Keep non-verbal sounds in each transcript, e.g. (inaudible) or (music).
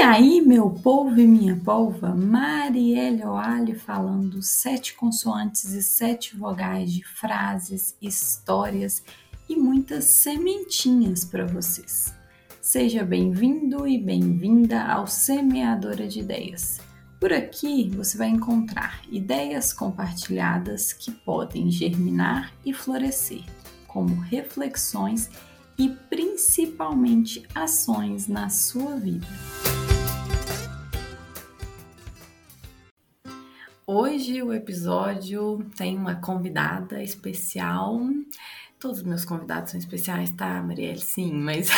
E aí, meu povo e minha polva, Marielle Oali falando sete consoantes e sete vogais de frases, histórias e muitas sementinhas para vocês. Seja bem-vindo e bem-vinda ao Semeadora de Ideias. Por aqui você vai encontrar ideias compartilhadas que podem germinar e florescer, como reflexões e principalmente ações na sua vida. Hoje o episódio tem uma convidada especial. Todos os meus convidados são especiais, tá, Marielle? Sim, mas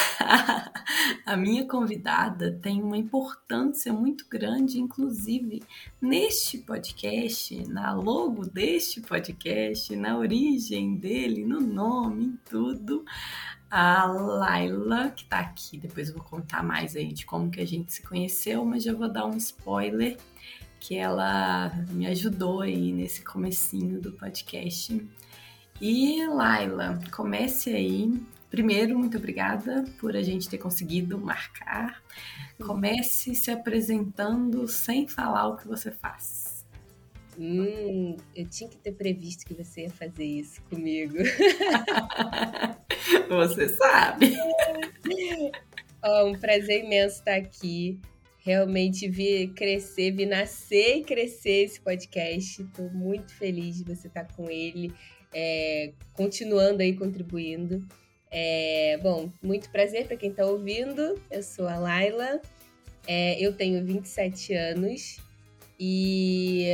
(laughs) a minha convidada tem uma importância muito grande, inclusive neste podcast, na logo deste podcast, na origem dele, no nome, em tudo. A Laila, que tá aqui, depois eu vou contar mais aí de como que a gente se conheceu, mas já vou dar um spoiler que ela me ajudou aí nesse comecinho do podcast. E Laila, comece aí. Primeiro, muito obrigada por a gente ter conseguido marcar. Comece se apresentando sem falar o que você faz. Hum, eu tinha que ter previsto que você ia fazer isso comigo. (laughs) você sabe. (laughs) Oh, um prazer imenso estar aqui realmente vi crescer, vi nascer e crescer esse podcast. Estou muito feliz de você estar com ele, é, continuando aí contribuindo. É, bom, muito prazer para quem está ouvindo. Eu sou a Laila, é, eu tenho 27 anos e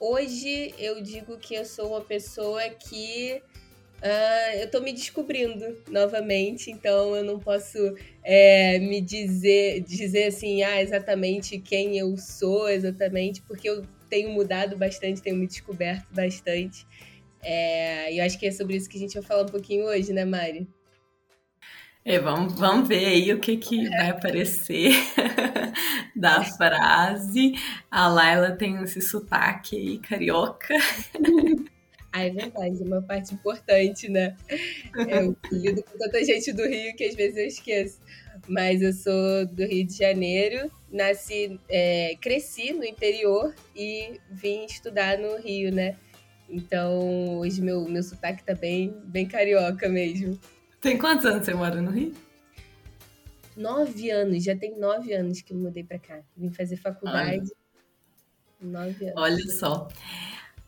hoje eu digo que eu sou uma pessoa que Uh, eu tô me descobrindo novamente, então eu não posso é, me dizer, dizer assim, ah, exatamente quem eu sou, exatamente, porque eu tenho mudado bastante, tenho me descoberto bastante. É, e eu acho que é sobre isso que a gente vai falar um pouquinho hoje, né, Mari? É, vamos, vamos ver aí o que, que vai aparecer (laughs) da frase. A Laila tem esse sotaque aí, carioca. (laughs) Ah, é verdade, é uma parte importante, né? Eu lido com tanta gente do Rio que às vezes eu esqueço. Mas eu sou do Rio de Janeiro, nasci, é, cresci no interior e vim estudar no Rio, né? Então, hoje meu, meu sotaque tá bem, bem carioca mesmo. Tem quantos anos você mora no Rio? Nove anos, já tem nove anos que eu mudei para cá. Vim fazer faculdade. Olha. Nove anos. Olha só.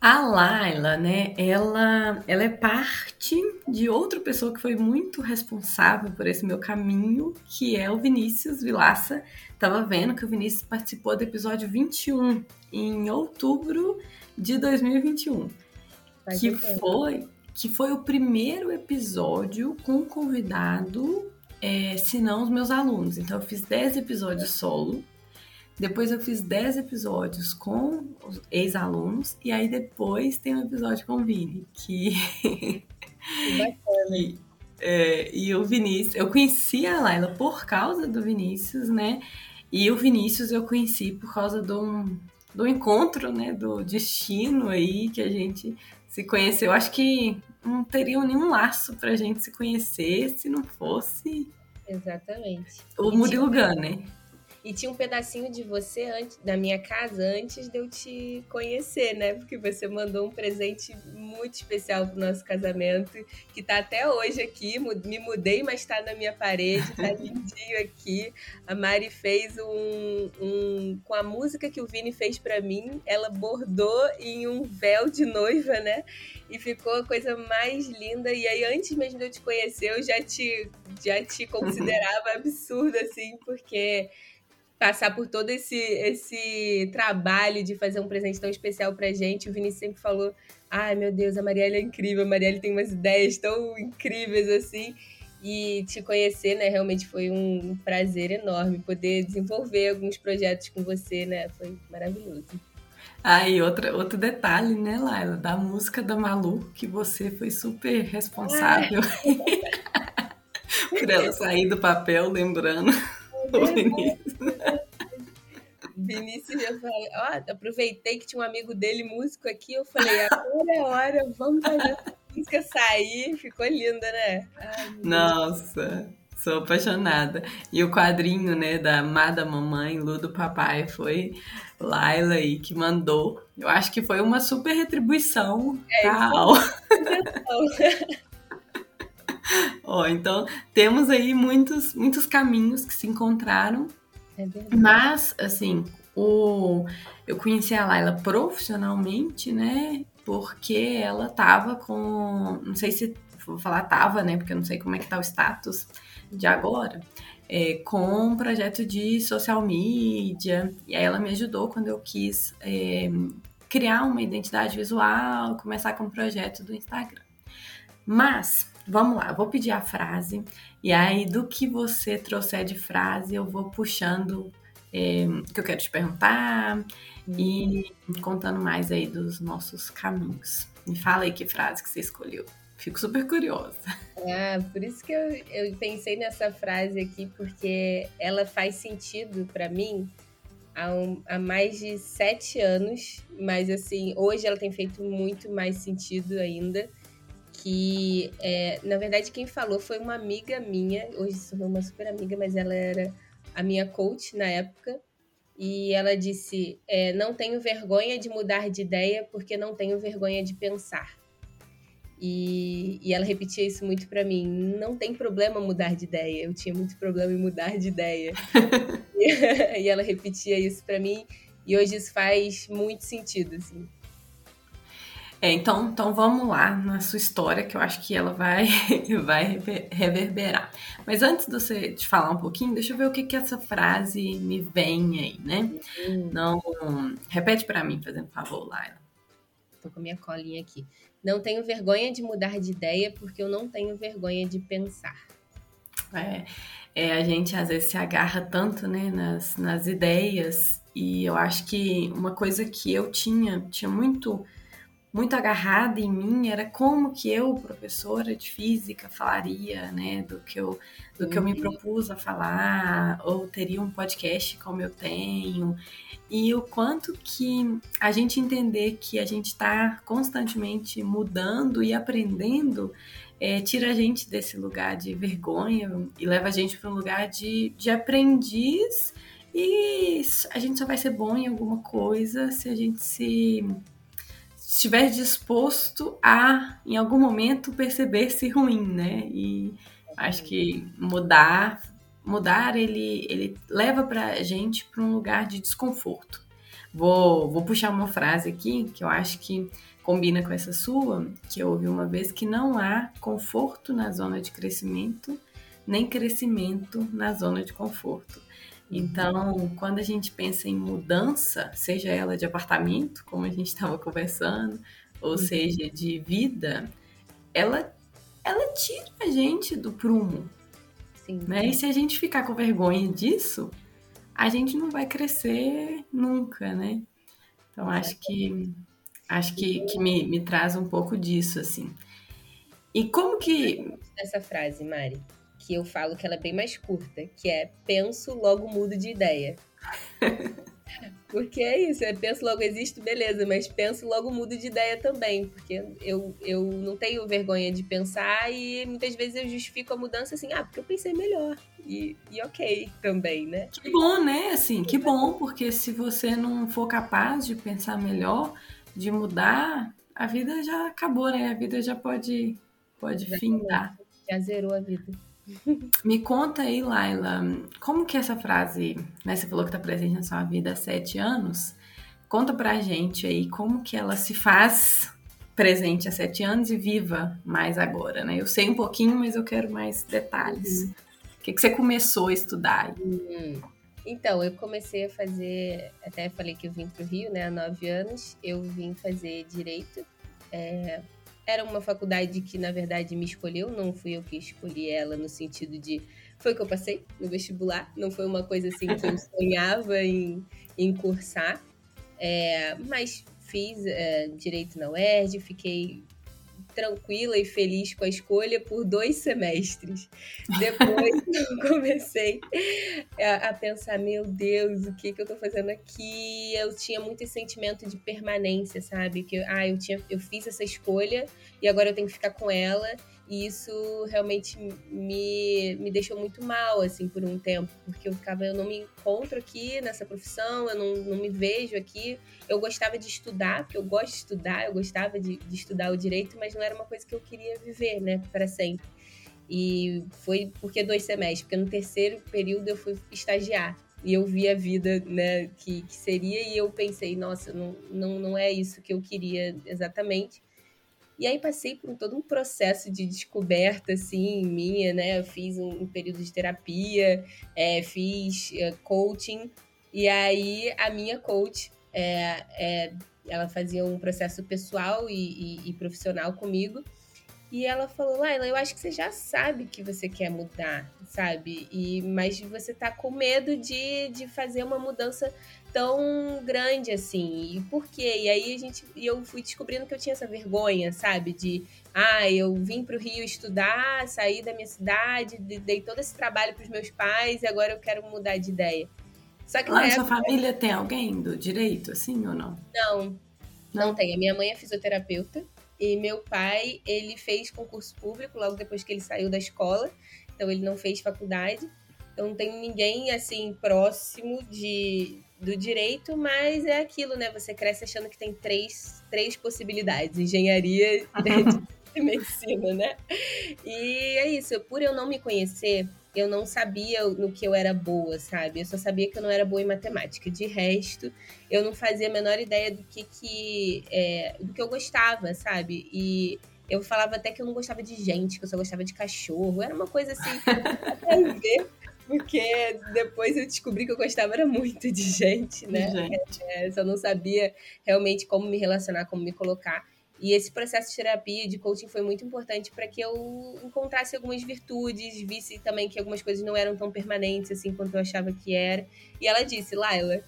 A Laila, né, ela, ela é parte de outra pessoa que foi muito responsável por esse meu caminho, que é o Vinícius Vilaça. Tava vendo que o Vinícius participou do episódio 21, em outubro de 2021. Vai que foi, que foi o primeiro episódio com convidado, é, se não os meus alunos. Então eu fiz 10 episódios solo depois eu fiz 10 episódios com os ex-alunos e aí depois tem um episódio com o Vini, que. Bacana. (laughs) é, e o Vinícius, eu conheci a Laila por causa do Vinícius, né? E o Vinícius eu conheci por causa do, do encontro, né? Do destino aí que a gente se conheceu. Acho que não teria nenhum laço pra gente se conhecer se não fosse. Exatamente. O Murilo Gun, né? E tinha um pedacinho de você antes, na minha casa antes de eu te conhecer, né? Porque você mandou um presente muito especial pro nosso casamento, que tá até hoje aqui. Me mudei, mas tá na minha parede, tá (laughs) lindinho aqui. A Mari fez um, um. Com a música que o Vini fez para mim, ela bordou em um véu de noiva, né? E ficou a coisa mais linda. E aí, antes mesmo de eu te conhecer, eu já te, já te (laughs) considerava absurda, assim, porque passar por todo esse, esse trabalho de fazer um presente tão especial pra gente. O Vinícius sempre falou: ai meu Deus, a Marielle é incrível, a Marielle tem umas ideias tão incríveis assim. E te conhecer, né, realmente foi um prazer enorme poder desenvolver alguns projetos com você, né? Foi maravilhoso. Ah, e outra, outro detalhe, né, Laila, da música da Malu, que você foi super responsável ah. (laughs) por ela sair do papel, lembrando o Vinícius. (laughs) Vinícius, eu falei, ó, aproveitei que tinha um amigo dele, músico aqui, eu falei, agora é hora, vamos fazer a música sair, ficou linda, né? Ai, Nossa, Sou apaixonada. E o quadrinho, né, da Amada Mamãe, Lu do Papai, foi Laila aí que mandou. Eu acho que foi uma super retribuição. É, tal. (laughs) (laughs) Ó, então temos aí muitos, muitos caminhos que se encontraram. É mas, assim, o, eu conheci a Laila profissionalmente, né? Porque ela tava com. Não sei se vou falar tava, né? Porque eu não sei como é que tá o status de agora, é, com um projeto de social media. E aí ela me ajudou quando eu quis é, criar uma identidade visual, começar com o um projeto do Instagram. Mas, vamos lá, eu vou pedir a frase, e aí do que você trouxer de frase, eu vou puxando é, o que eu quero te perguntar e contando mais aí dos nossos caminhos. Me fala aí que frase que você escolheu. Fico super curiosa. Ah, por isso que eu, eu pensei nessa frase aqui, porque ela faz sentido para mim há, um, há mais de sete anos, mas assim, hoje ela tem feito muito mais sentido ainda. Que, é, na verdade, quem falou foi uma amiga minha, hoje se tornou uma super amiga, mas ela era a minha coach na época. E ela disse: é, Não tenho vergonha de mudar de ideia porque não tenho vergonha de pensar. E, e ela repetia isso muito para mim. Não tem problema mudar de ideia. Eu tinha muito problema em mudar de ideia. e, (laughs) (laughs) e ela repetia isso para mim. E hoje isso faz muito sentido, assim. É, então, então vamos lá na sua história, que eu acho que ela vai, (laughs) vai reverberar. Mas antes de você te falar um pouquinho, deixa eu ver o que, que essa frase me vem aí, né? Uhum. Não, repete para mim, fazendo favor, Laila. Tô com minha colinha aqui. Não tenho vergonha de mudar de ideia porque eu não tenho vergonha de pensar. É, é, a gente às vezes se agarra tanto né, nas, nas ideias e eu acho que uma coisa que eu tinha, tinha muito muito agarrada em mim era como que eu, professora de física, falaria, né, do que eu, do que eu me uhum. propus a falar, ou teria um podcast como eu tenho, e o quanto que a gente entender que a gente está constantemente mudando e aprendendo é, tira a gente desse lugar de vergonha e leva a gente para um lugar de, de aprendiz e a gente só vai ser bom em alguma coisa se a gente se estiver disposto a, em algum momento, perceber-se ruim, né? E acho que mudar, mudar ele, ele leva para gente para um lugar de desconforto. Vou, vou puxar uma frase aqui que eu acho que combina com essa sua, que eu ouvi uma vez, que não há conforto na zona de crescimento, nem crescimento na zona de conforto. Então, quando a gente pensa em mudança, seja ela de apartamento, como a gente estava conversando, ou uhum. seja de vida, ela, ela tira a gente do prumo. Sim. Né? E se a gente ficar com vergonha disso, a gente não vai crescer nunca, né? Então, acho que acho que, que me, me traz um pouco disso, assim. E como que. Essa frase, Mari que eu falo que ela é bem mais curta, que é penso, logo mudo de ideia. (laughs) Porque é isso, é penso logo existo, beleza, mas penso logo mudo de ideia também, porque eu, eu não tenho vergonha de pensar e muitas vezes eu justifico a mudança assim, ah, porque eu pensei melhor. E, e ok também, né? Que bom, né? Assim, que bom, porque se você não for capaz de pensar melhor, de mudar, a vida já acabou, né? A vida já pode, pode já findar. Já zerou a vida. Me conta aí, Laila, como que essa frase, né, você falou que está presente na sua vida há sete anos, conta pra gente aí como que ela se faz presente há sete anos e viva mais agora, né? Eu sei um pouquinho, mas eu quero mais detalhes. Uhum. O que, que você começou a estudar? Uhum. Então, eu comecei a fazer, até falei que eu vim para o Rio, né, há nove anos, eu vim fazer Direito, é, era uma faculdade que, na verdade, me escolheu, não fui eu que escolhi ela no sentido de. Foi que eu passei no vestibular, não foi uma coisa assim que eu (laughs) sonhava em, em cursar. É, mas fiz é, direito na UERJ, fiquei tranquila e feliz com a escolha por dois semestres. Depois (laughs) eu comecei a, pensar, meu Deus, o que, que eu tô fazendo aqui? Eu tinha muito esse sentimento de permanência, sabe? Que ah, eu tinha, eu fiz essa escolha e agora eu tenho que ficar com ela. E isso realmente me, me deixou muito mal, assim, por um tempo, porque eu ficava, eu não me encontro aqui nessa profissão, eu não, não me vejo aqui. Eu gostava de estudar, porque eu gosto de estudar, eu gostava de, de estudar o direito, mas não era uma coisa que eu queria viver, né, para sempre. E foi porque dois semestres, porque no terceiro período eu fui estagiar e eu vi a vida né, que, que seria e eu pensei, nossa, não, não, não é isso que eu queria exatamente. E aí passei por todo um processo de descoberta, assim, minha, né? Eu fiz um, um período de terapia, é, fiz é, coaching, e aí a minha coach, é, é ela fazia um processo pessoal e, e, e profissional comigo, e ela falou, Laila, eu acho que você já sabe que você quer mudar, sabe? E, mas você tá com medo de, de fazer uma mudança tão grande assim. E por quê? E aí a gente, e eu fui descobrindo que eu tinha essa vergonha, sabe? De, ah, eu vim pro Rio estudar, saí da minha cidade, dei todo esse trabalho pros meus pais e agora eu quero mudar de ideia. Só que Lá na sua família tem alguém do direito, assim, ou não? Não, não, não tem. A minha mãe é fisioterapeuta. E meu pai, ele fez concurso público logo depois que ele saiu da escola, então ele não fez faculdade. Então não tem ninguém assim próximo de do direito, mas é aquilo, né? Você cresce achando que tem três, três possibilidades: engenharia (laughs) e medicina, né? E é isso. Por eu não me conhecer, eu não sabia no que eu era boa, sabe? Eu só sabia que eu não era boa em matemática. De resto, eu não fazia a menor ideia do que, que é, do que eu gostava, sabe? E eu falava até que eu não gostava de gente, que eu só gostava de cachorro. Era uma coisa assim, a ver, porque depois eu descobri que eu gostava era muito de gente, né? Gente. É, só não sabia realmente como me relacionar, como me colocar. E esse processo de terapia, de coaching, foi muito importante para que eu encontrasse algumas virtudes, visse também que algumas coisas não eram tão permanentes assim quanto eu achava que era. E ela disse, Laila,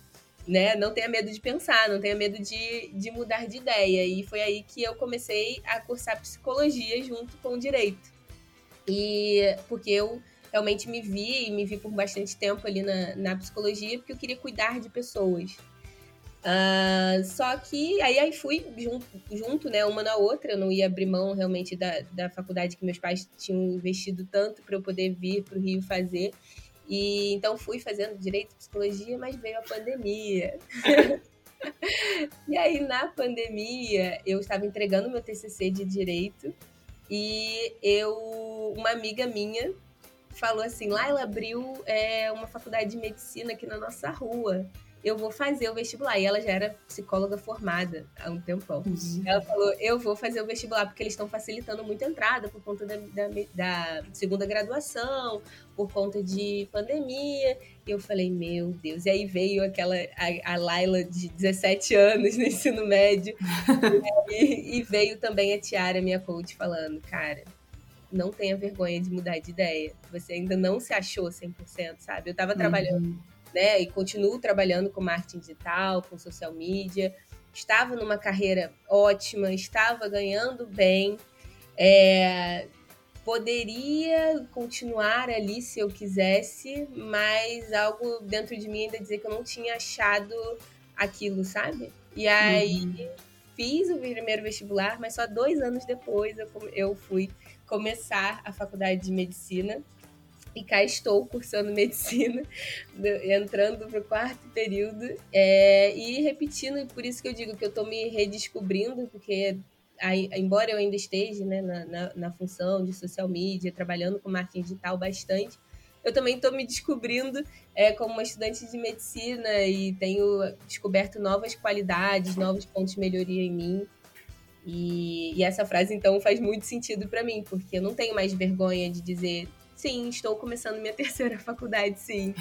né, não tenha medo de pensar, não tenha medo de, de mudar de ideia. E foi aí que eu comecei a cursar psicologia junto com o direito. E porque eu realmente me vi e me vi por bastante tempo ali na, na psicologia, porque eu queria cuidar de pessoas. Uh, só que aí, aí fui junto, junto, né, uma na outra, eu não ia abrir mão realmente da, da faculdade que meus pais tinham investido tanto para eu poder vir para o Rio fazer. E então fui fazendo direito e psicologia, mas veio a pandemia. (laughs) e aí na pandemia eu estava entregando meu TCC de direito e eu uma amiga minha falou assim, lá ela abriu é, uma faculdade de medicina aqui na nossa rua eu vou fazer o vestibular. E ela já era psicóloga formada há um tempão. Uhum. Ela falou, eu vou fazer o vestibular, porque eles estão facilitando muito a entrada por conta da, da, da, segunda graduação, por conta de pandemia. E eu falei, meu Deus. E aí veio aquela, a, a Laila de 17 anos no ensino médio. (laughs) e, e veio também a Tiara, minha coach, falando, cara, não tenha vergonha de mudar de ideia. Você ainda não se achou 100%, sabe? Eu tava trabalhando uhum né? E continuo trabalhando com marketing digital, com social media. Estava numa carreira ótima, estava ganhando bem. É, poderia continuar ali se eu quisesse, mas algo dentro de mim ainda dizia que eu não tinha achado aquilo, sabe? E aí uhum. fiz o primeiro vestibular, mas só dois anos depois eu fui começar a faculdade de medicina e cá estou cursando (laughs) medicina, entrando para o quarto período é, e repetindo, e por isso que eu digo que eu estou me redescobrindo, porque embora eu ainda esteja né, na, na, na, função de social media, trabalhando com marketing digital bastante, eu também estou me descobrindo é, como uma estudante de medicina e tenho descoberto novas qualidades, novos pontos de melhoria em mim. E, e essa frase, então, faz muito sentido para mim, porque eu não tenho mais vergonha de dizer Sim, estou começando minha (laughs) terceira faculdade, sim.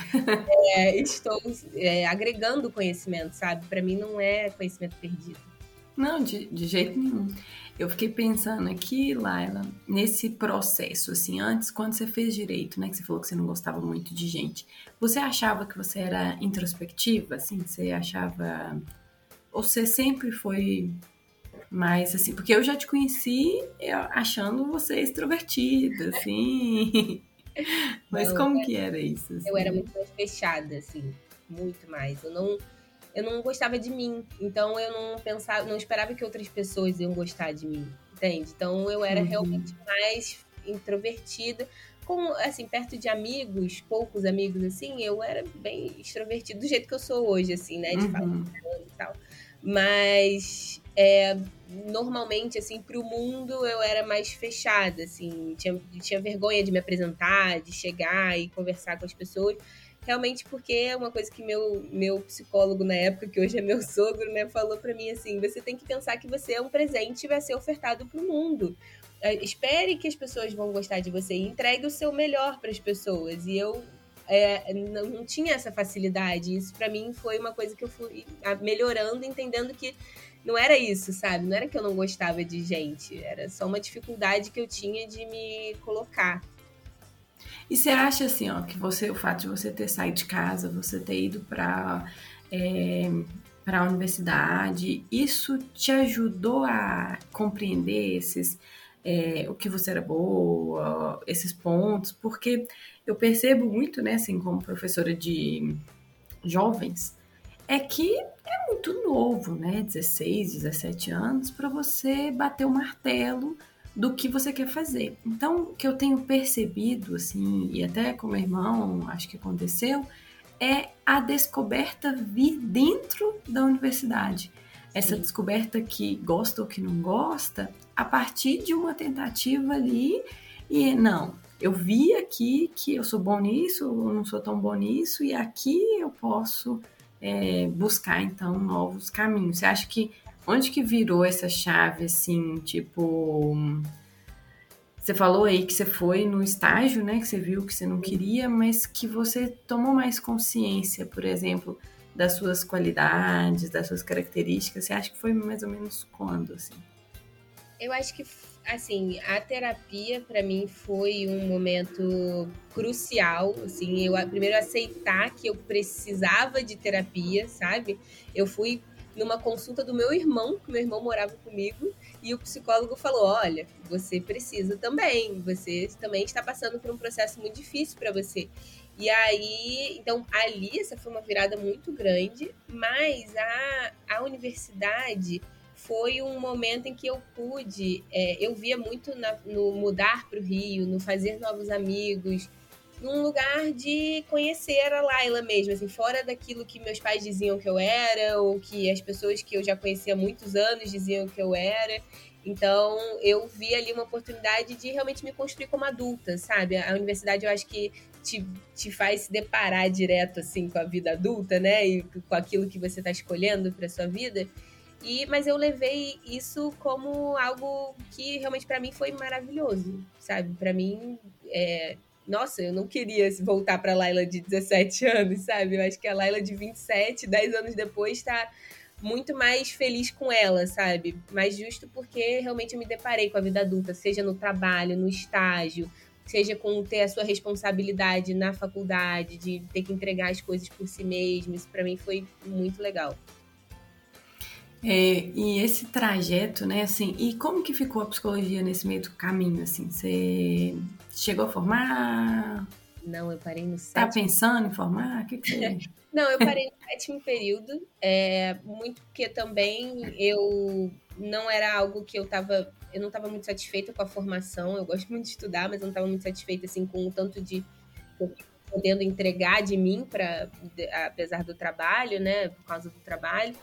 é, estou é, agregando conhecimento, sabe? Para mim não é conhecimento perdido. Não, de, de jeito nenhum. Eu fiquei pensando aqui, Laila, nesse processo, assim, antes, quando você fez direito, né, que você falou que você não gostava muito de gente, você achava que você era introspectiva, assim, você achava... Ou você sempre foi mais, assim, porque eu já te conheci achando você extrovertida, assim... (laughs) Mas como que era isso? Assim? Eu era muito mais fechada, assim, muito mais. Eu não, eu não gostava de mim, então eu não pensava, não esperava que outras pessoas iam gostar de mim, entende? Então eu era uhum. realmente mais introvertida. Com, assim, perto de amigos, poucos amigos, assim, eu era bem extrovertida, do jeito que eu sou hoje, assim, né? De uhum. falar e tal. Mas é, normalmente, assim, para o mundo eu era mais fechada, assim, tinha, tinha vergonha de me apresentar, de chegar e conversar com as pessoas realmente porque é uma coisa que meu, meu psicólogo na época, que hoje é meu (laughs) sogro, né, falou para mim assim: você tem que pensar que você é um presente e vai ser ofertado para o mundo. É, espere que as pessoas vão gostar de você e entregue o seu melhor para as pessoas. E eu é, não, não, tinha essa facilidade. Isso para mim foi uma coisa que eu fui melhorando, entendendo que não era isso, sabe? Não era que eu não gostava de gente, era só uma dificuldade que eu tinha de me colocar. E você acha assim, ó, que você, o fato de você ter saído de casa, você ter ido para é, para a universidade, isso te ajudou a compreender esses é, o que você era boa, esses pontos, porque eu percebo muito, né, assim, como professora de jovens, é que é muito novo, né, 16, 17 anos, para você bater o martelo do que você quer fazer. Então, o que eu tenho percebido, assim, e até com meu irmão, acho que aconteceu, é a descoberta vir dentro da universidade. Essa Sim. descoberta que gosta ou que não gosta, a partir de uma tentativa ali, e não, eu vi aqui que eu sou bom nisso, eu não sou tão bom nisso, e aqui eu posso é, buscar então novos caminhos. Você acha que Onde que virou essa chave, assim, tipo. Você falou aí que você foi no estágio, né? Que você viu que você não queria, mas que você tomou mais consciência, por exemplo, das suas qualidades, das suas características. Você acha que foi mais ou menos quando, assim? Eu acho que, assim, a terapia para mim foi um momento crucial, assim, eu primeiro aceitar que eu precisava de terapia, sabe? Eu fui numa consulta do meu irmão, que meu irmão morava comigo, e o psicólogo falou: Olha, você precisa também, você também está passando por um processo muito difícil para você. E aí, então, ali, essa foi uma virada muito grande, mas a, a universidade foi um momento em que eu pude, é, eu via muito na, no mudar para o Rio, no fazer novos amigos, num lugar de conhecer a Laila mesmo, assim, fora daquilo que meus pais diziam que eu era, ou que as pessoas que eu já conhecia há muitos anos diziam que eu era. Então, eu vi ali uma oportunidade de realmente me construir como adulta, sabe? A universidade, eu acho que te, te faz se deparar direto, assim, com a vida adulta, né? E com aquilo que você está escolhendo para sua vida. E, mas eu levei isso como algo que realmente para mim foi maravilhoso, sabe? Para mim, é, nossa, eu não queria voltar para a Laila de 17 anos, sabe? Eu acho que a Laila de 27, 10 anos depois, está muito mais feliz com ela, sabe? Mais justo porque realmente eu me deparei com a vida adulta, seja no trabalho, no estágio, seja com ter a sua responsabilidade na faculdade, de ter que entregar as coisas por si mesmo. Isso para mim foi muito legal. É, e esse trajeto, né, assim, e como que ficou a psicologia nesse meio do caminho, assim? Você chegou a formar? Não, eu parei no tá sétimo. Tá pensando em formar? O que, que você... (laughs) Não, eu parei no sétimo período, é, muito porque também eu não era algo que eu tava, eu não estava muito satisfeita com a formação, eu gosto muito de estudar, mas eu não estava muito satisfeita, assim, com o tanto de podendo entregar de mim para apesar do trabalho, né, por causa do trabalho.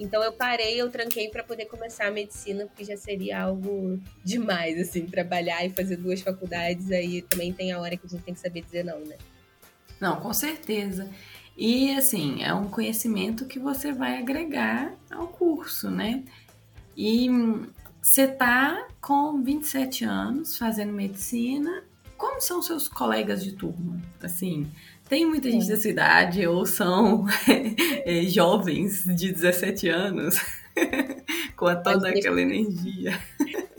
Então eu parei, eu tranquei para poder começar a medicina, porque já seria algo demais, assim, trabalhar e fazer duas faculdades, aí também tem a hora que a gente tem que saber dizer não, né? Não, com certeza. E assim, é um conhecimento que você vai agregar ao curso, né? E você tá com 27 anos fazendo medicina. Como são seus colegas de turma? Assim, tem muita gente é. da cidade ou são é, (laughs) jovens de 17 anos (laughs) com a toda aquela energia.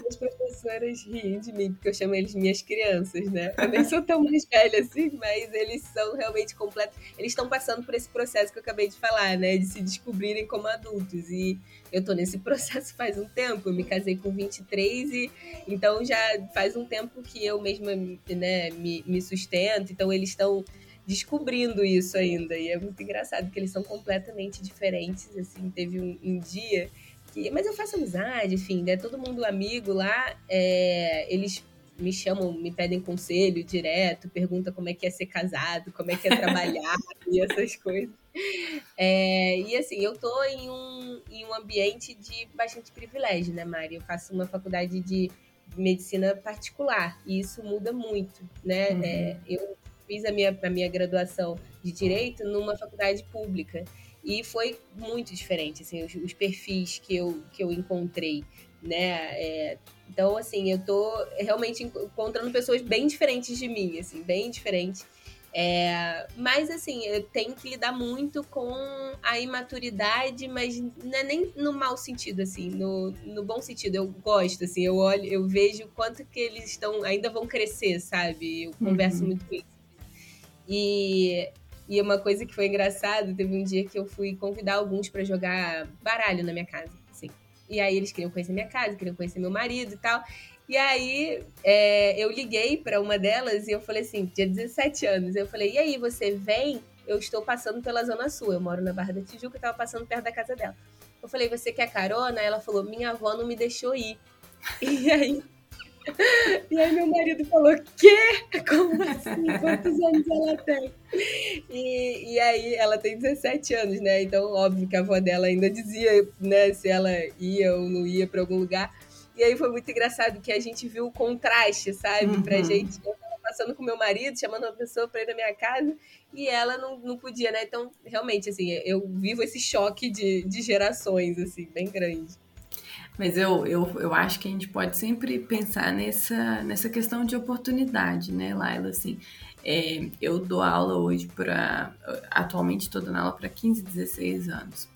As professoras riem de mim, porque eu chamo eles minhas crianças, né? Eu nem sou tão mais velha assim, mas eles são realmente completos. Eles estão passando por esse processo que eu acabei de falar, né? De se descobrirem como adultos. E eu tô nesse (laughs) processo faz um tempo. Eu me casei com 23 e então já faz um tempo que eu mesma né, me, me sustento. Então eles estão descobrindo isso ainda. E é muito engraçado, porque eles são completamente diferentes. Assim, teve um, um dia que. Mas eu faço amizade, enfim, né? Todo mundo amigo lá. É, eles me chamam, me pedem conselho direto, pergunta como é que é ser casado, como é que é (laughs) trabalhar e essas coisas. É, e assim, eu tô em um, em um ambiente de bastante privilégio, né, Mari? Eu faço uma faculdade de medicina particular e isso muda muito, né? Uhum. É, eu fiz a minha, a minha graduação de direito numa faculdade pública e foi muito diferente, assim, os, os perfis que eu, que eu encontrei, né? É, então, assim, eu tô realmente encontrando pessoas bem diferentes de mim, assim, bem diferentes. É, mas assim, eu tenho que lidar muito com a imaturidade, mas não é nem no mau sentido, assim, no, no bom sentido. Eu gosto, assim, eu olho, eu vejo quanto que eles estão, ainda vão crescer, sabe? Eu converso uhum. muito com eles. E, e uma coisa que foi engraçada, teve um dia que eu fui convidar alguns para jogar baralho na minha casa, assim. E aí eles queriam conhecer minha casa, queriam conhecer meu marido e tal. E aí é, eu liguei para uma delas e eu falei assim, tinha 17 anos, eu falei, e aí, você vem? Eu estou passando pela Zona Sul, eu moro na Barra da Tijuca, eu tava passando perto da casa dela. Eu falei, você quer carona? Ela falou, minha avó não me deixou ir. (laughs) E aí e aí meu marido falou, quê? Como assim? Quantos anos ela tem? E, e aí ela tem 17 anos, né? Então, óbvio que a avó dela ainda dizia, né, se ela ia ou não ia para algum lugar. E aí foi muito engraçado que a gente viu o contraste, sabe? Uhum. Pra gente. Eu tava passando com meu marido, chamando uma pessoa pra ir na minha casa, e ela não, não podia, né? Então, realmente, assim, eu vivo esse choque de, de gerações, assim, bem grande. Mas eu, eu, eu acho que a gente pode sempre pensar nessa, nessa questão de oportunidade, né, Laila? Assim, é, eu dou aula hoje para. Atualmente estou dando aula para 15, 16 anos.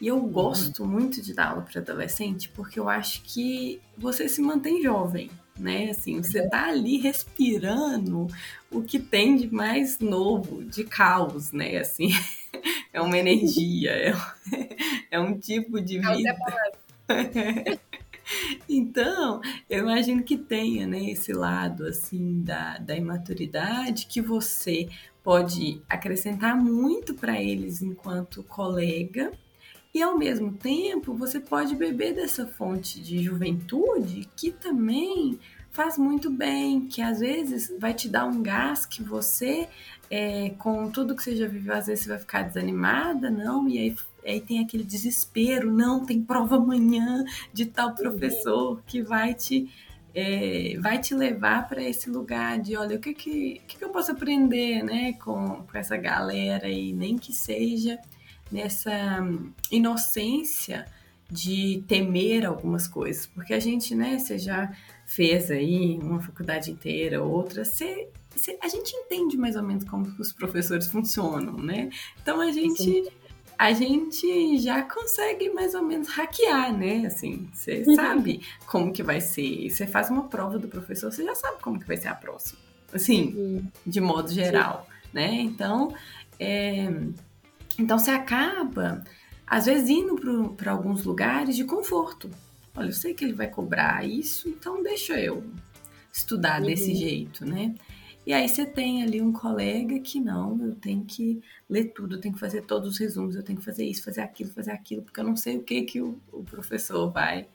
E eu gosto uhum. muito de dar aula para adolescente porque eu acho que você se mantém jovem, né? Assim, você tá ali respirando o que tem de mais novo, de caos, né? Assim, (laughs) é uma energia, é, (laughs) é um tipo de é vida. (laughs) Então, eu imagino que tenha né, esse lado assim da, da imaturidade que você pode acrescentar muito para eles enquanto colega, e ao mesmo tempo você pode beber dessa fonte de juventude que também faz muito bem, que às vezes vai te dar um gás que você, é, com tudo que você já viveu, às vezes você vai ficar desanimada, não, e aí aí tem aquele desespero, não, tem prova amanhã de tal professor que vai te é, vai te levar para esse lugar de olha o que que, que, que eu posso aprender né com, com essa galera e nem que seja nessa inocência de temer algumas coisas. Porque a gente né você já fez aí uma faculdade inteira outra você, você a gente entende mais ou menos como os professores funcionam né? Então a gente Sim a gente já consegue mais ou menos hackear, né? Assim, você uhum. sabe como que vai ser. Você faz uma prova do professor, você já sabe como que vai ser a próxima. Assim, uhum. de modo geral, Sim. né? Então, é... então você acaba, às vezes, indo para alguns lugares de conforto. Olha, eu sei que ele vai cobrar isso, então deixa eu estudar uhum. desse jeito, né? E aí você tem ali um colega que não, eu tenho que ler tudo, eu tenho que fazer todos os resumos, eu tenho que fazer isso, fazer aquilo, fazer aquilo, porque eu não sei o que que o, o professor vai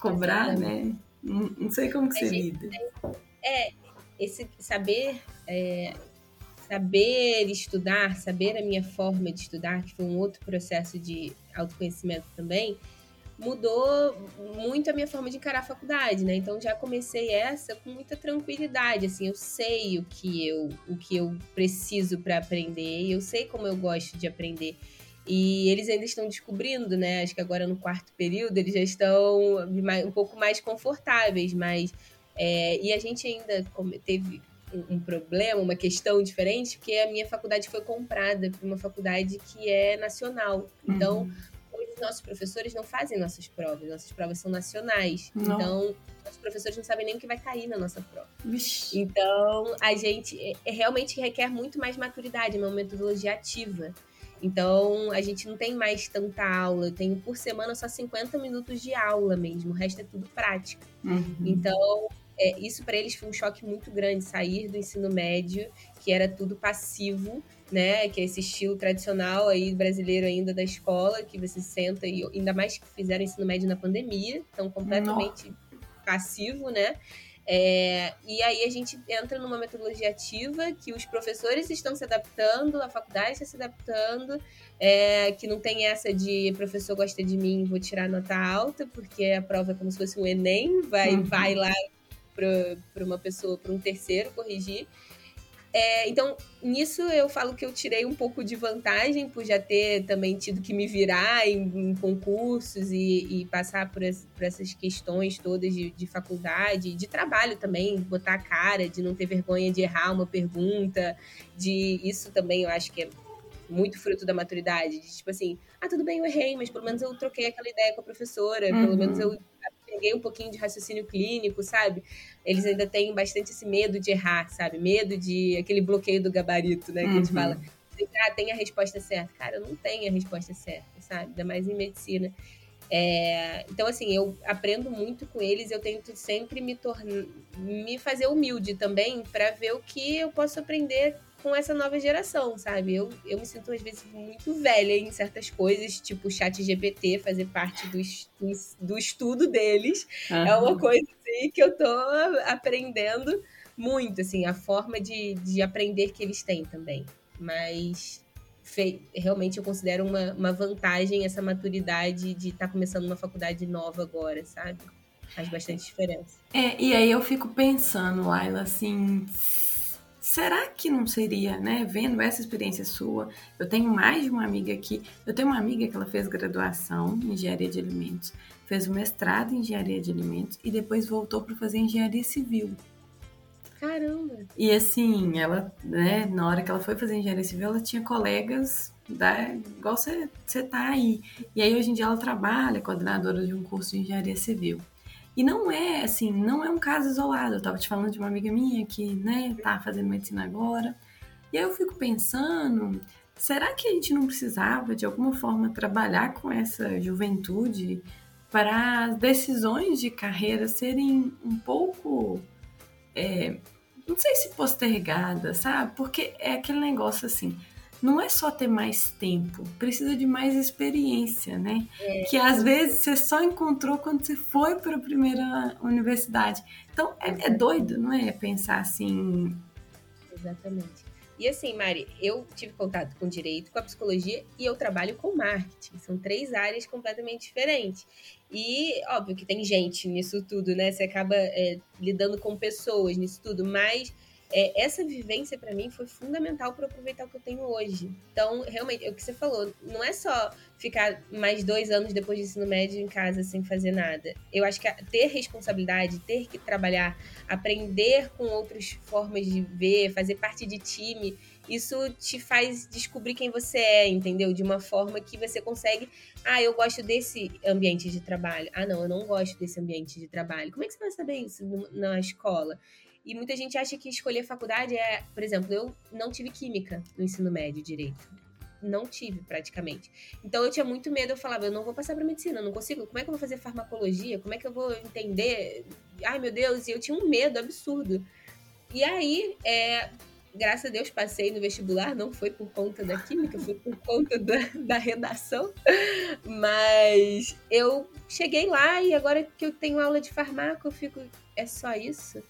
cobrar, né? Não, não, sei como que você lida. É, esse saber é, saber estudar, saber a minha forma de estudar, que foi um outro processo de autoconhecimento também, mudou muito a minha forma de encarar a faculdade, né? Então já comecei essa com muita tranquilidade, assim, eu sei o que eu o que eu preciso para aprender, eu sei como eu gosto de aprender. E eles ainda estão descobrindo, né? Acho que agora no quarto período eles já estão um pouco mais confortáveis, mas é, e a gente ainda teve um problema, uma questão diferente, porque a minha faculdade foi comprada por uma faculdade que é nacional. Então, uhum nossos professores não fazem nossas provas, nossas provas são nacionais. Não. Então, nossos professores não sabem nem o que vai cair na nossa prova. Vixe. Então, a gente é, é, realmente requer muito mais maturidade, uma metodologia ativa. Então, a gente não tem mais tanta aula. Eu tenho por semana só 50 minutos de aula mesmo, o resto é tudo prática. Uhum. Então, é, isso para eles foi um choque muito grande sair do ensino médio, que era tudo passivo, né? Que é esse estilo tradicional aí brasileiro ainda da escola, que você senta e ainda mais que fizeram ensino médio na pandemia, então completamente Nossa. passivo, né? É, e aí a gente entra numa metodologia ativa que os professores estão se adaptando, a faculdade está se adaptando, é, que não tem essa de professor gosta de mim, vou tirar nota alta, porque a prova é como se fosse um Enem, vai, uhum. vai lá para uma pessoa, para um terceiro corrigir. É, então, nisso eu falo que eu tirei um pouco de vantagem por já ter também tido que me virar em, em concursos e, e passar por, as, por, essas questões todas de, de, faculdade, de trabalho também, botar a cara, de não ter vergonha de errar uma pergunta, de isso também eu acho que é muito fruto da maturidade, de tipo assim, ah, tudo bem, eu errei, mas pelo menos eu troquei aquela ideia com a professora, uhum. pelo menos eu peguei um pouquinho de raciocínio clínico, sabe? Eles ainda têm bastante esse medo de errar, sabe? Medo de aquele bloqueio do gabarito, né? Que uhum. a gente uhum. fala, ah, tem a resposta certa. Cara, não tem a resposta certa, sabe? Ainda mais em medicina. É, então, assim, eu aprendo muito com eles, eu tento sempre me tornar, me fazer humilde também para ver o que eu posso aprender com essa nova geração, sabe? Eu, eu me sinto, às vezes, muito velha em certas coisas, tipo o chat GPT fazer parte do, do, do estudo deles. Uhum. É uma coisa, assim, que eu tô aprendendo muito, assim, a forma de, de aprender que eles têm também. Mas realmente eu considero uma, uma vantagem essa maturidade de estar tá começando uma faculdade nova agora, sabe? Faz bastante diferença. É, e aí eu fico pensando, Laila, assim, será que não seria, né? Vendo essa experiência sua, eu tenho mais de uma amiga aqui. Eu tenho uma amiga que ela fez graduação em engenharia de alimentos, fez o mestrado em engenharia de alimentos e depois voltou para fazer engenharia civil. Caramba! E assim, ela, né, na hora que ela foi fazer engenharia civil, ela tinha colegas da, igual você, você tá aí. E aí hoje em dia ela trabalha coordenadora de um curso de engenharia civil. E não é assim, não é um caso isolado. Eu tava te falando de uma amiga minha que, né, tá fazendo medicina agora. E aí eu fico pensando, será que a gente não precisava de alguma forma trabalhar com essa juventude para as decisões de carreira serem um pouco, é, não sei se postergadas, sabe? Porque é aquele negócio assim, não é só ter mais tempo, precisa de mais experiência, né? É. Que às vezes você só encontrou quando você foi para a primeira universidade. Então é, é doido, não é? Pensar assim. Exatamente. E assim, Mari, eu tive contato com direito, com a psicologia e eu trabalho com marketing. São três áreas completamente diferentes. E óbvio que tem gente nisso tudo, né? Você acaba é, lidando com pessoas nisso tudo, mas é, essa vivência para mim foi fundamental para aproveitar o que eu tenho hoje. Então, realmente, é o que você falou, não é só ficar mais dois anos depois do ensino médio em casa sem fazer nada. Eu acho que ter responsabilidade, ter que trabalhar, aprender com outras formas de ver, fazer parte de time, isso te faz descobrir quem você é, entendeu? De uma forma que você consegue. Ah, eu gosto desse ambiente de trabalho. Ah, não, eu não gosto desse ambiente de trabalho. Como é que você vai saber isso na escola? E muita gente acha que escolher faculdade é, por exemplo, eu não tive química no ensino médio direito. Não tive, praticamente. Então eu tinha muito medo, eu falava, eu não vou passar para medicina, não consigo. Como é que eu vou fazer farmacologia? Como é que eu vou entender? Ai, meu Deus, e eu tinha um medo absurdo. E aí, é, graças a Deus, passei no vestibular, não foi por conta da química, foi por conta da, da redação. Mas eu cheguei lá e agora que eu tenho aula de farmácia, eu fico, é só isso?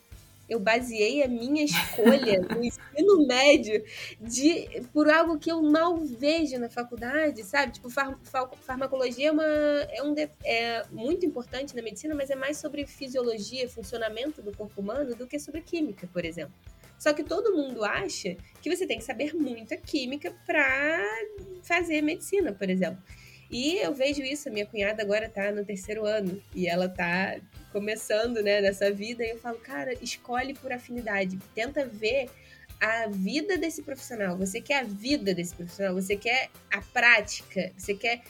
Eu baseei a minha escolha (laughs) no ensino médio de, por algo que eu mal vejo na faculdade, sabe? Tipo, far, far, farmacologia é, uma, é, um de, é muito importante na medicina, mas é mais sobre fisiologia, funcionamento do corpo humano do que sobre química, por exemplo. Só que todo mundo acha que você tem que saber muita química para fazer medicina, por exemplo. E eu vejo isso, a minha cunhada agora tá no terceiro ano e ela tá começando, né, nessa vida, e eu falo, cara, escolhe por afinidade, tenta ver a vida desse profissional. Você quer a vida desse profissional, você quer a prática, você quer,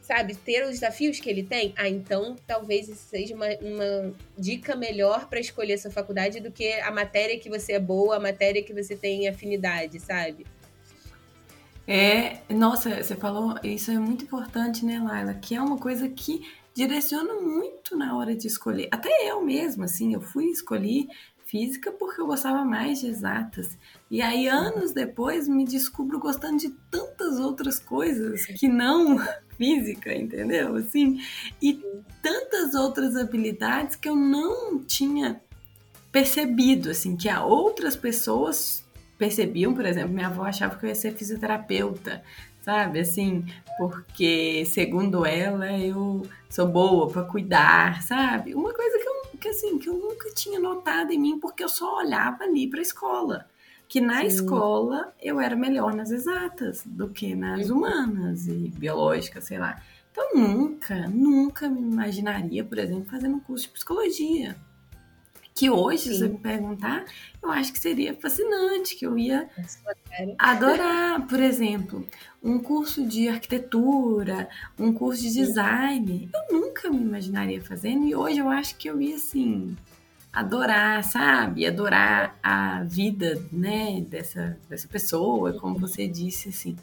sabe, ter os desafios que ele tem. Ah, então talvez isso seja uma, uma dica melhor para escolher sua faculdade do que a matéria que você é boa, a matéria que você tem afinidade, sabe? É, nossa, você falou, isso é muito importante, né, Laila? Que é uma coisa que direciona muito na hora de escolher. Até eu mesma, assim, eu fui escolher física porque eu gostava mais de exatas. E aí, anos depois, me descubro gostando de tantas outras coisas que não (laughs) física, entendeu? Assim, e tantas outras habilidades que eu não tinha percebido, assim, que outras pessoas percebiam, por exemplo, minha avó achava que eu ia ser fisioterapeuta, sabe? Assim, porque segundo ela eu sou boa para cuidar, sabe? Uma coisa que eu, que, assim, que eu nunca tinha notado em mim, porque eu só olhava ali para a escola. Que na Sim. escola eu era melhor nas exatas do que nas uhum. humanas e biológicas, sei lá. Então nunca, nunca me imaginaria, por exemplo, fazendo um curso de psicologia que hoje, Sim. se você me perguntar, eu acho que seria fascinante, que eu ia adorar, por exemplo, um curso de arquitetura, um curso de design. Eu nunca me imaginaria fazendo e hoje eu acho que eu ia assim adorar, sabe? Adorar a vida, né, dessa dessa pessoa, como você disse assim.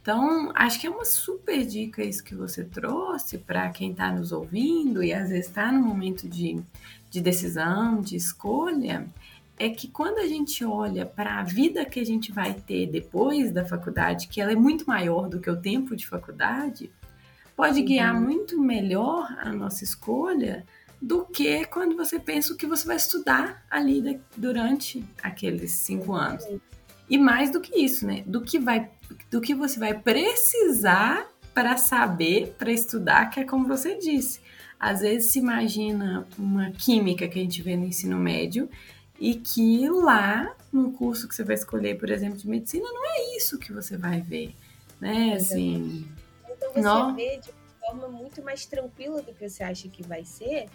Então, acho que é uma super dica isso que você trouxe para quem está nos ouvindo e às vezes está no momento de de decisão, de escolha, é que quando a gente olha para a vida que a gente vai ter depois da faculdade, que ela é muito maior do que o tempo de faculdade, pode uhum. guiar muito melhor a nossa escolha do que quando você pensa o que você vai estudar ali durante aqueles cinco anos. E mais do que isso, né? Do que, vai, do que você vai precisar para saber, para estudar, que é como você disse às vezes se imagina uma química que a gente vê no ensino médio e que lá no curso que você vai escolher, por exemplo, de medicina, não é isso que você vai ver, né? Assim, então você não... vê de uma forma muito mais tranquila do que você acha que vai ser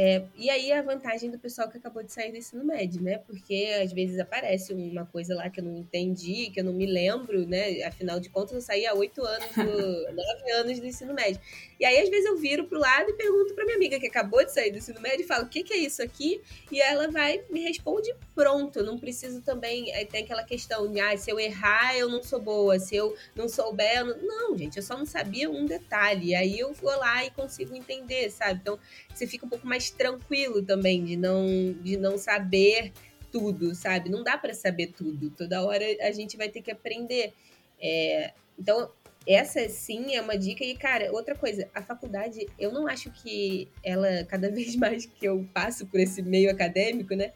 é, e aí a vantagem do pessoal que acabou de sair do ensino médio, né? Porque às vezes aparece uma coisa lá que eu não entendi, que eu não me lembro, né? Afinal de contas, eu saí há oito anos, do, (laughs) nove anos do ensino médio. E aí, às vezes, eu viro pro lado e pergunto pra minha amiga que acabou de sair do ensino médio e falo, o que, que é isso aqui? E ela vai, me responde pronto. Eu não preciso também, aí tem aquela questão de, ah, se eu errar, eu não sou boa, se eu não souber, eu não... não, gente, eu só não sabia um detalhe. Aí eu vou lá e consigo entender, sabe? Então, você fica um pouco mais tranquilo também de não, de não saber tudo, sabe? Não dá para saber tudo. Toda hora a gente vai ter que aprender. É, então, essa sim é uma dica. E, cara, outra coisa, a faculdade, eu não acho que ela, cada (laughs) vez mais que eu passo por esse meio acadêmico, né?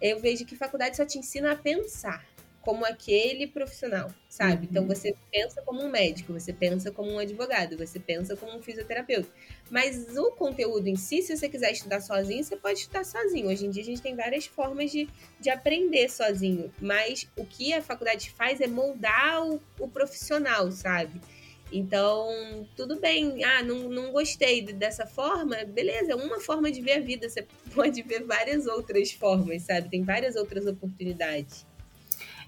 Eu vejo que faculdade só te ensina a pensar como aquele profissional, sabe? Então, uhum. Então você pensa como um médico, você pensa como um advogado, você pensa como um fisioterapeuta. Mas o conteúdo em si, se você quiser estudar sozinho, você pode estudar sozinho. Hoje em dia a gente tem várias formas de, de aprender sozinho. Mas o que a faculdade faz é moldar o, o profissional, sabe? Então, tudo bem. Ah, não, não gostei dessa forma. Beleza, é uma forma de ver a vida. Você (laughs) pode ver várias outras formas, sabe? Tem várias outras oportunidades.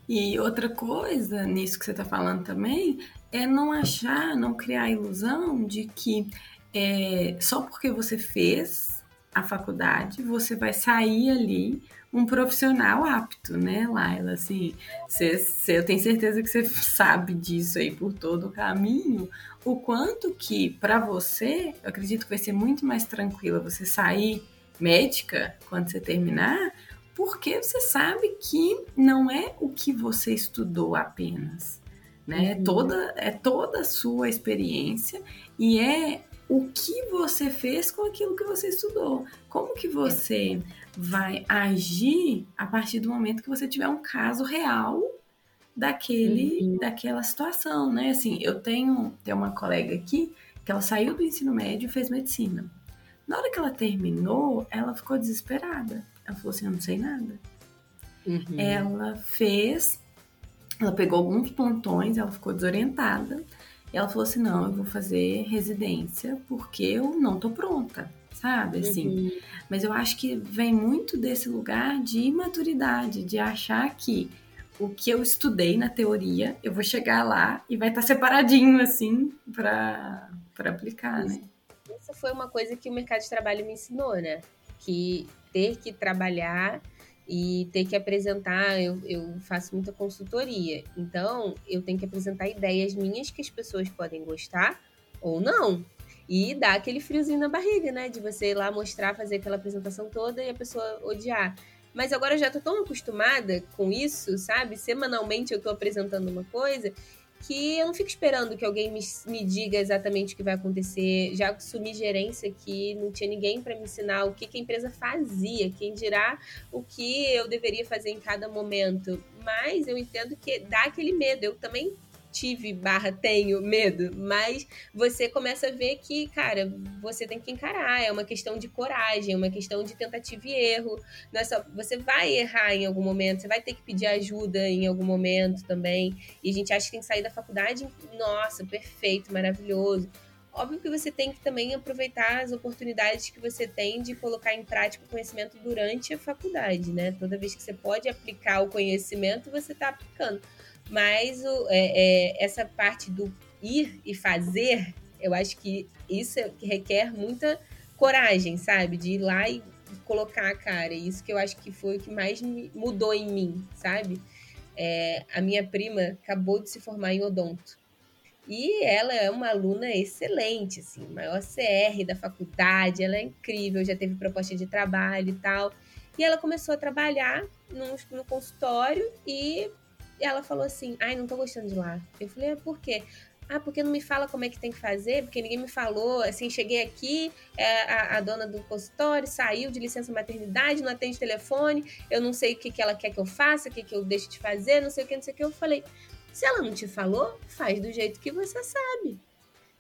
E outra coisa nisso que você está falando também é não achar, não criar a ilusão de que é, só porque você fez a faculdade você vai sair ali um profissional apto, né, Laila? Assim, você, você, eu tenho certeza que você (laughs) sabe disso aí por todo o caminho. O quanto que, para você, eu acredito que vai ser muito mais tranquila você sair médica quando você terminar, porque você sabe que não é o que você estudou apenas, né? Uhum. Toda é toda a sua experiência e é o que você fez com aquilo que você estudou. Como que você vai agir a partir do momento que você tiver um caso real daquele uhum. daquela situação, né? Assim, eu tenho, tenho uma colega aqui que ela saiu do ensino médio e fez medicina. Na hora que ela terminou, ela ficou desesperada ela falou assim: Eu não sei nada. Uhum. Ela fez, ela pegou alguns pontões, ela ficou desorientada. E ela falou assim: Não, eu vou fazer residência porque eu não tô pronta, sabe? Assim. Uhum. Mas eu acho que vem muito desse lugar de imaturidade, de achar que o que eu estudei na teoria, eu vou chegar lá e vai estar tá separadinho, assim, para aplicar, né? Isso foi uma coisa que o mercado de trabalho me ensinou, né? Que ter que trabalhar e ter que apresentar, eu, eu faço muita consultoria, então eu tenho que apresentar ideias minhas que as pessoas podem gostar ou não. E dá aquele friozinho na barriga, né? De você ir lá mostrar, fazer aquela apresentação toda e a pessoa odiar. Mas agora eu já tô tão acostumada com isso, sabe? Semanalmente eu tô apresentando uma coisa que eu não fico esperando que alguém me, me diga exatamente o que vai acontecer. Já assumi gerência aqui, não tinha ninguém para me ensinar o que, que a empresa fazia, quem dirá o que eu deveria fazer em cada momento. Mas eu entendo que dá aquele medo. Eu também tive barra tenho medo, mas você começa a ver que, cara, você tem que encarar, é uma questão de coragem, é uma questão de tentativa e erro. Não é só, você vai errar em algum momento, você vai ter que pedir ajuda em algum momento também. E a gente acha que tem que sair da faculdade, nossa, perfeito, maravilhoso. Óbvio que você tem que também aproveitar as oportunidades que você tem de colocar em prática o conhecimento durante a faculdade, né? Toda vez que você pode aplicar o conhecimento, você está aplicando. Mas o, é, é, essa parte do ir e fazer, eu acho que isso é, que requer muita coragem, sabe? De ir lá e colocar a cara. Isso que eu acho que foi o que mais mudou em mim, sabe? É, a minha prima acabou de se formar em odonto. E ela é uma aluna excelente, assim, maior CR da faculdade, ela é incrível, já teve proposta de trabalho e tal. E ela começou a trabalhar no, no consultório e ela falou assim: ai, não tô gostando de lá. Eu falei: é, por quê? Ah, porque não me fala como é que tem que fazer, porque ninguém me falou. Assim, cheguei aqui, é, a, a, dona do consultório saiu de licença maternidade, não atende telefone, eu não sei o que, que ela quer que eu faça, o que, que eu deixo de fazer, não sei o que, não sei o que. Eu falei, se ela não te falou, faz do jeito que você sabe.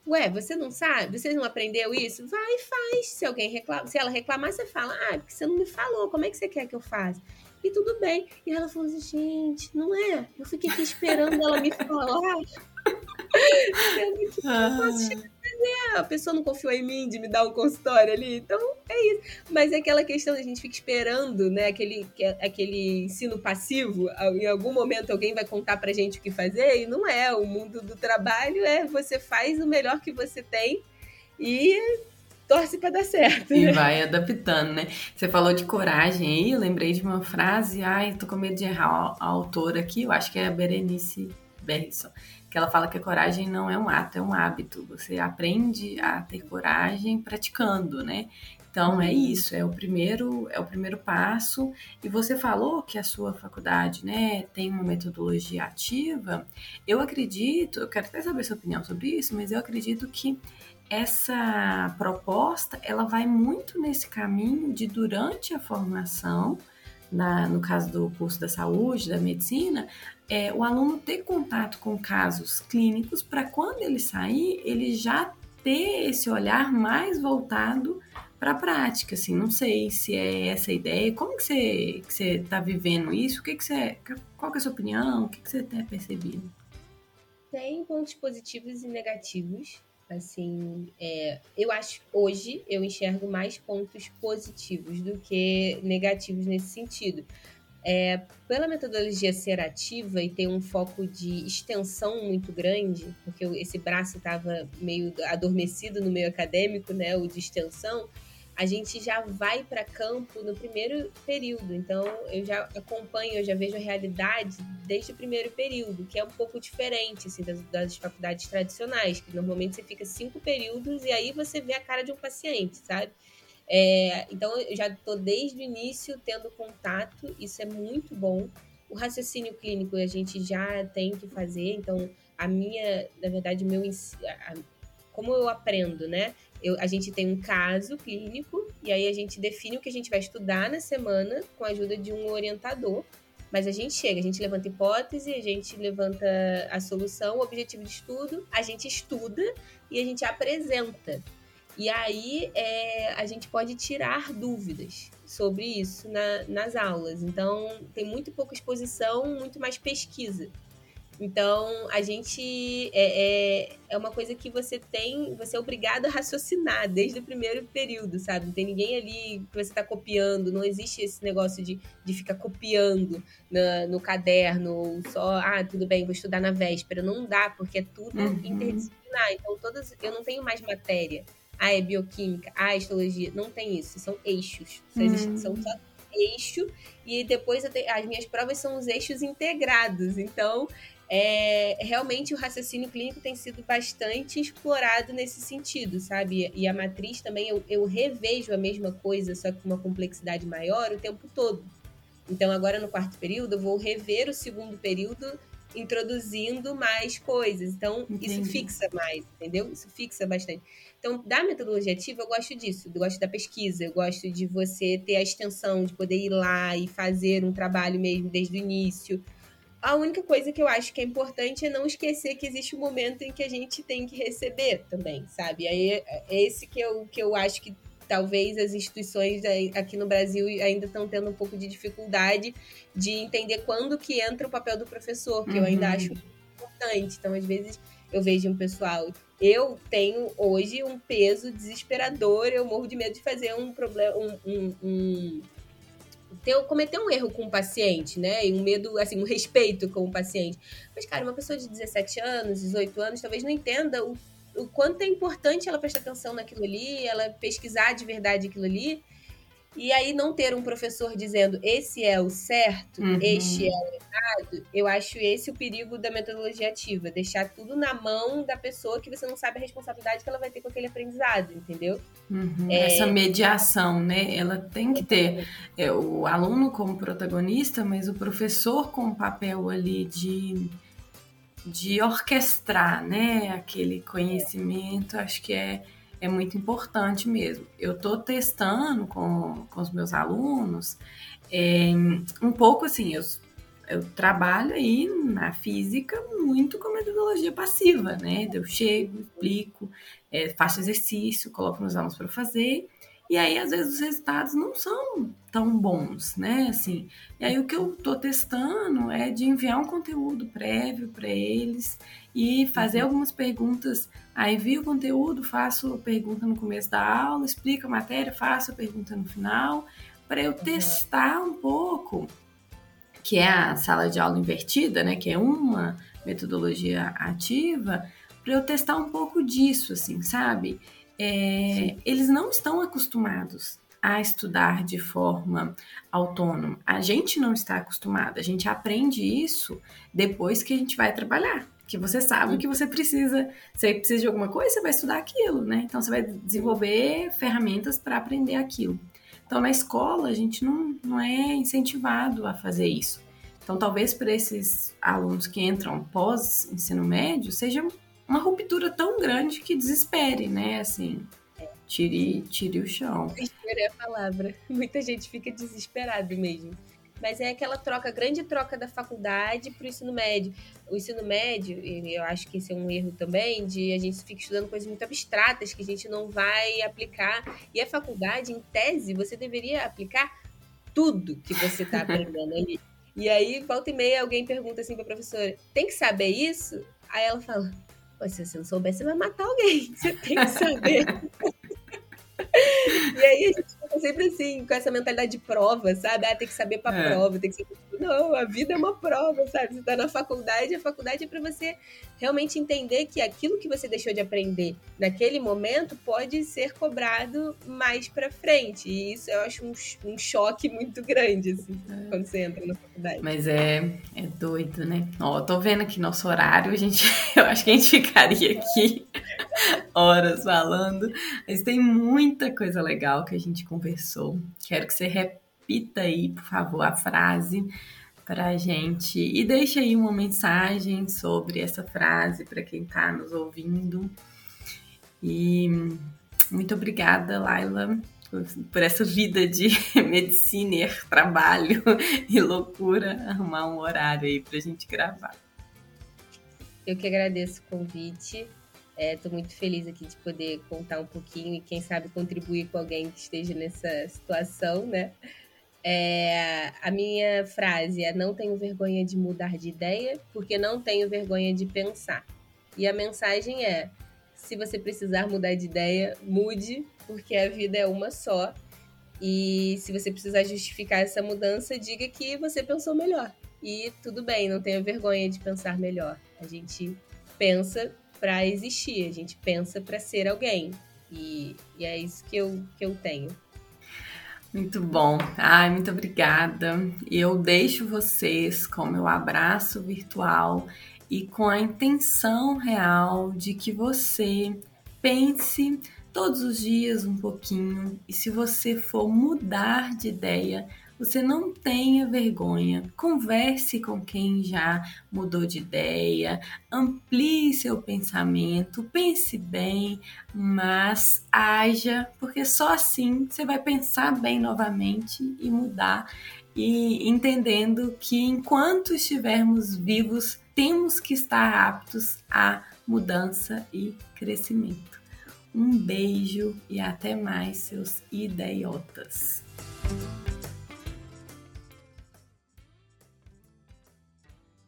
Ué, você não sabe? Você não aprendeu isso? Vai e faz. Se alguém reclama, se ela reclamar, você fala, ah, porque você não me falou, como é que você quer que eu faça? E tudo bem. E ela falou assim, gente, não é? Eu fiquei aqui esperando ela me falar. (laughs) É, a pessoa não confiou em mim de me dar um consultório ali, então é isso. Mas é aquela questão, a gente fica esperando, né? Aquele, aquele ensino passivo, em algum momento alguém vai contar pra gente o que fazer, e não é. O mundo do trabalho é você faz o melhor que você tem e torce para dar certo. E né? vai adaptando, né? Você falou de coragem aí, eu lembrei de uma frase, ai, tô com medo de errar a autora aqui, eu acho que é a Berenice Berrisson, que ela fala que a coragem não é um ato, é um hábito. Você aprende a ter coragem praticando, né? Então é isso, é o primeiro, é o primeiro passo. E você falou que a sua faculdade, né, tem uma metodologia ativa. Eu acredito, eu quero até saber sua opinião sobre isso, mas eu acredito que essa proposta ela vai muito nesse caminho de durante a formação, na, no caso do curso da saúde, da medicina, é, o aluno ter contato com casos clínicos para quando ele sair, ele já ter esse olhar mais voltado para a prática, assim, não sei se é essa a ideia, como que você que você está vivendo isso, o que que você, qual que é a sua opinião, o que que você tem percebido? Tem pontos positivos e negativos, Assim, é, eu acho hoje eu enxergo mais pontos positivos do que negativos nesse sentido. É, pela metodologia ser ativa e ter um foco de extensão muito grande, porque esse braço estava meio adormecido no meio acadêmico, né, o de extensão, a gente já vai para campo no primeiro período. Então, eu já acompanho, eu já vejo a realidade desde o primeiro período, que é um pouco diferente assim, das, das faculdades tradicionais, que normalmente você fica cinco períodos e aí você vê a cara de um paciente, sabe? É, então, eu já estou desde o início tendo contato, isso é muito bom. O raciocínio clínico a gente já tem que fazer, então, a minha, na verdade, meu, como eu aprendo, né? Eu, a gente tem um caso clínico e aí a gente define o que a gente vai estudar na semana com a ajuda de um orientador. Mas a gente chega, a gente levanta hipótese, a gente levanta a solução, o objetivo de estudo, a gente estuda e a gente apresenta. E aí é, a gente pode tirar dúvidas sobre isso na, nas aulas. Então tem muito pouca exposição, muito mais pesquisa. Então, a gente é, é, é, uma coisa que você tem, você é obrigado a raciocinar desde o primeiro período, sabe? Não tem ninguém ali que você está copiando, não existe esse negócio de, de ficar copiando na, no caderno, ou só, ah, tudo bem, vou estudar na véspera. Não dá, porque é tudo uhum. interdisciplinar. Então, todas, eu não tenho mais matéria. Ah, é bioquímica, ah, é histologia. Não tem isso, são eixos. Uhum. São só eixo e depois as minhas provas são os eixos integrados. Então, é, realmente o raciocínio clínico tem sido bastante explorado nesse sentido, sabe? E a matriz também, eu, eu revejo a mesma coisa, só que com uma complexidade maior o tempo todo. Então, agora no quarto período, eu vou rever o segundo período introduzindo mais coisas. Então, Entendi. isso fixa mais, entendeu? Isso fixa bastante. Então, da metodologia ativa, eu gosto disso. Eu gosto da pesquisa, eu gosto de você ter a extensão, de poder ir lá e fazer um trabalho mesmo desde o início. A única coisa que eu acho que é importante é não esquecer que existe um momento em que a gente tem que receber também, sabe? Aí é esse que eu, que eu acho que talvez as instituições aqui no Brasil ainda estão tendo um pouco de dificuldade de entender quando que entra o papel do professor, que uhum. eu ainda uhum. acho importante. Então, às vezes, eu vejo um pessoal. Eu tenho hoje um peso desesperador, eu morro de medo de fazer um problema, um, um, um ter, cometer um erro com o paciente, né? E um medo, assim, um respeito com o paciente. Mas, cara, uma pessoa de 17 anos, 18 anos, talvez não entenda o, o quanto é importante ela prestar atenção naquilo ali, ela pesquisar de verdade aquilo ali. E aí não ter um professor dizendo esse é o certo, uhum. este é o errado, eu acho esse o perigo da metodologia ativa, deixar tudo na mão da pessoa que você não sabe a responsabilidade que ela vai ter com aquele aprendizado, entendeu? Uhum. É... Essa mediação, né? Ela tem que ter é, o aluno como protagonista, mas o professor com o papel ali de de orquestrar, né, aquele conhecimento, acho que é é muito importante mesmo. Eu estou testando com, com os meus alunos é, um pouco assim, eu, eu trabalho aí na física muito com metodologia passiva, né? Eu chego, explico, é, faço exercício, coloco meus alunos para fazer e aí, às vezes, os resultados não são tão bons, né? Assim, e aí, o que eu estou testando é de enviar um conteúdo prévio para eles e fazer uhum. algumas perguntas. Aí, vi o conteúdo, faço a pergunta no começo da aula, explico a matéria, faço a pergunta no final, para eu uhum. testar um pouco, que é a sala de aula invertida, né? Que é uma metodologia ativa, para eu testar um pouco disso, assim, sabe? É, eles não estão acostumados a estudar de forma autônoma. A gente não está acostumado, a gente aprende isso depois que a gente vai trabalhar. Que você sabe que você precisa, você precisa de alguma coisa, você vai estudar aquilo, né? Então você vai desenvolver ferramentas para aprender aquilo. Então na escola a gente não, não é incentivado a fazer isso. Então talvez para esses alunos que entram pós ensino médio seja uma ruptura tão grande que desespere, né? Assim, tire, tire o chão. Desespero é a palavra. (laughs) Muita gente fica desesperado mesmo. Mas é aquela troca, grande troca da faculdade para o ensino médio. O ensino médio, eu acho que esse é um erro também, de a gente fica estudando coisas muito abstratas que a gente não vai aplicar. E a faculdade, em tese, você deveria aplicar tudo que você está aprendendo ali. (laughs) E aí, volta e meia, alguém pergunta assim para a professora: tem que saber isso? Aí ela fala: se você não souber, você vai matar alguém. (laughs) Você tem que saber. (laughs) e aí a gente fica sempre assim, com essa mentalidade de prova, sabe? Ah, tem que saber pra é. prova, tem que saber. Não, a vida é uma prova, sabe? Você tá na faculdade, a faculdade é para você realmente entender que aquilo que você deixou de aprender naquele momento pode ser cobrado mais para frente. E isso eu acho um, um choque muito grande, assim, é. quando você entra na faculdade. Mas é, é doido, né? Ó, tô vendo aqui nosso horário, a gente, (laughs) eu acho que a gente ficaria aqui horas falando, mas tem muita coisa legal que a gente conversou. Quero que você repita aí, por favor, a frase para a gente e deixe aí uma mensagem sobre essa frase para quem está nos ouvindo. E muito obrigada, Laila, por essa vida de (laughs) medicina, trabalho e loucura, arrumar um horário aí para a gente gravar. Eu que agradeço o convite. Estou é, muito feliz aqui de poder contar um pouquinho e, quem sabe, contribuir com alguém que esteja nessa situação, né? É, a minha frase é: Não tenho vergonha de mudar de ideia, porque não tenho vergonha de pensar. E a mensagem é: Se você precisar mudar de ideia, mude, porque a vida é uma só. E se você precisar justificar essa mudança, diga que você pensou melhor. E tudo bem, não tenha vergonha de pensar melhor. A gente pensa para existir, a gente pensa para ser alguém. E, e, é isso que eu, que eu tenho. Muito bom. Ai, muito obrigada. Eu deixo vocês com meu abraço virtual e com a intenção real de que você pense todos os dias um pouquinho e se você for mudar de ideia, você não tenha vergonha. Converse com quem já mudou de ideia, amplie seu pensamento, pense bem, mas haja, porque só assim você vai pensar bem novamente e mudar e entendendo que enquanto estivermos vivos, temos que estar aptos a mudança e crescimento. Um beijo e até mais, seus idiotas.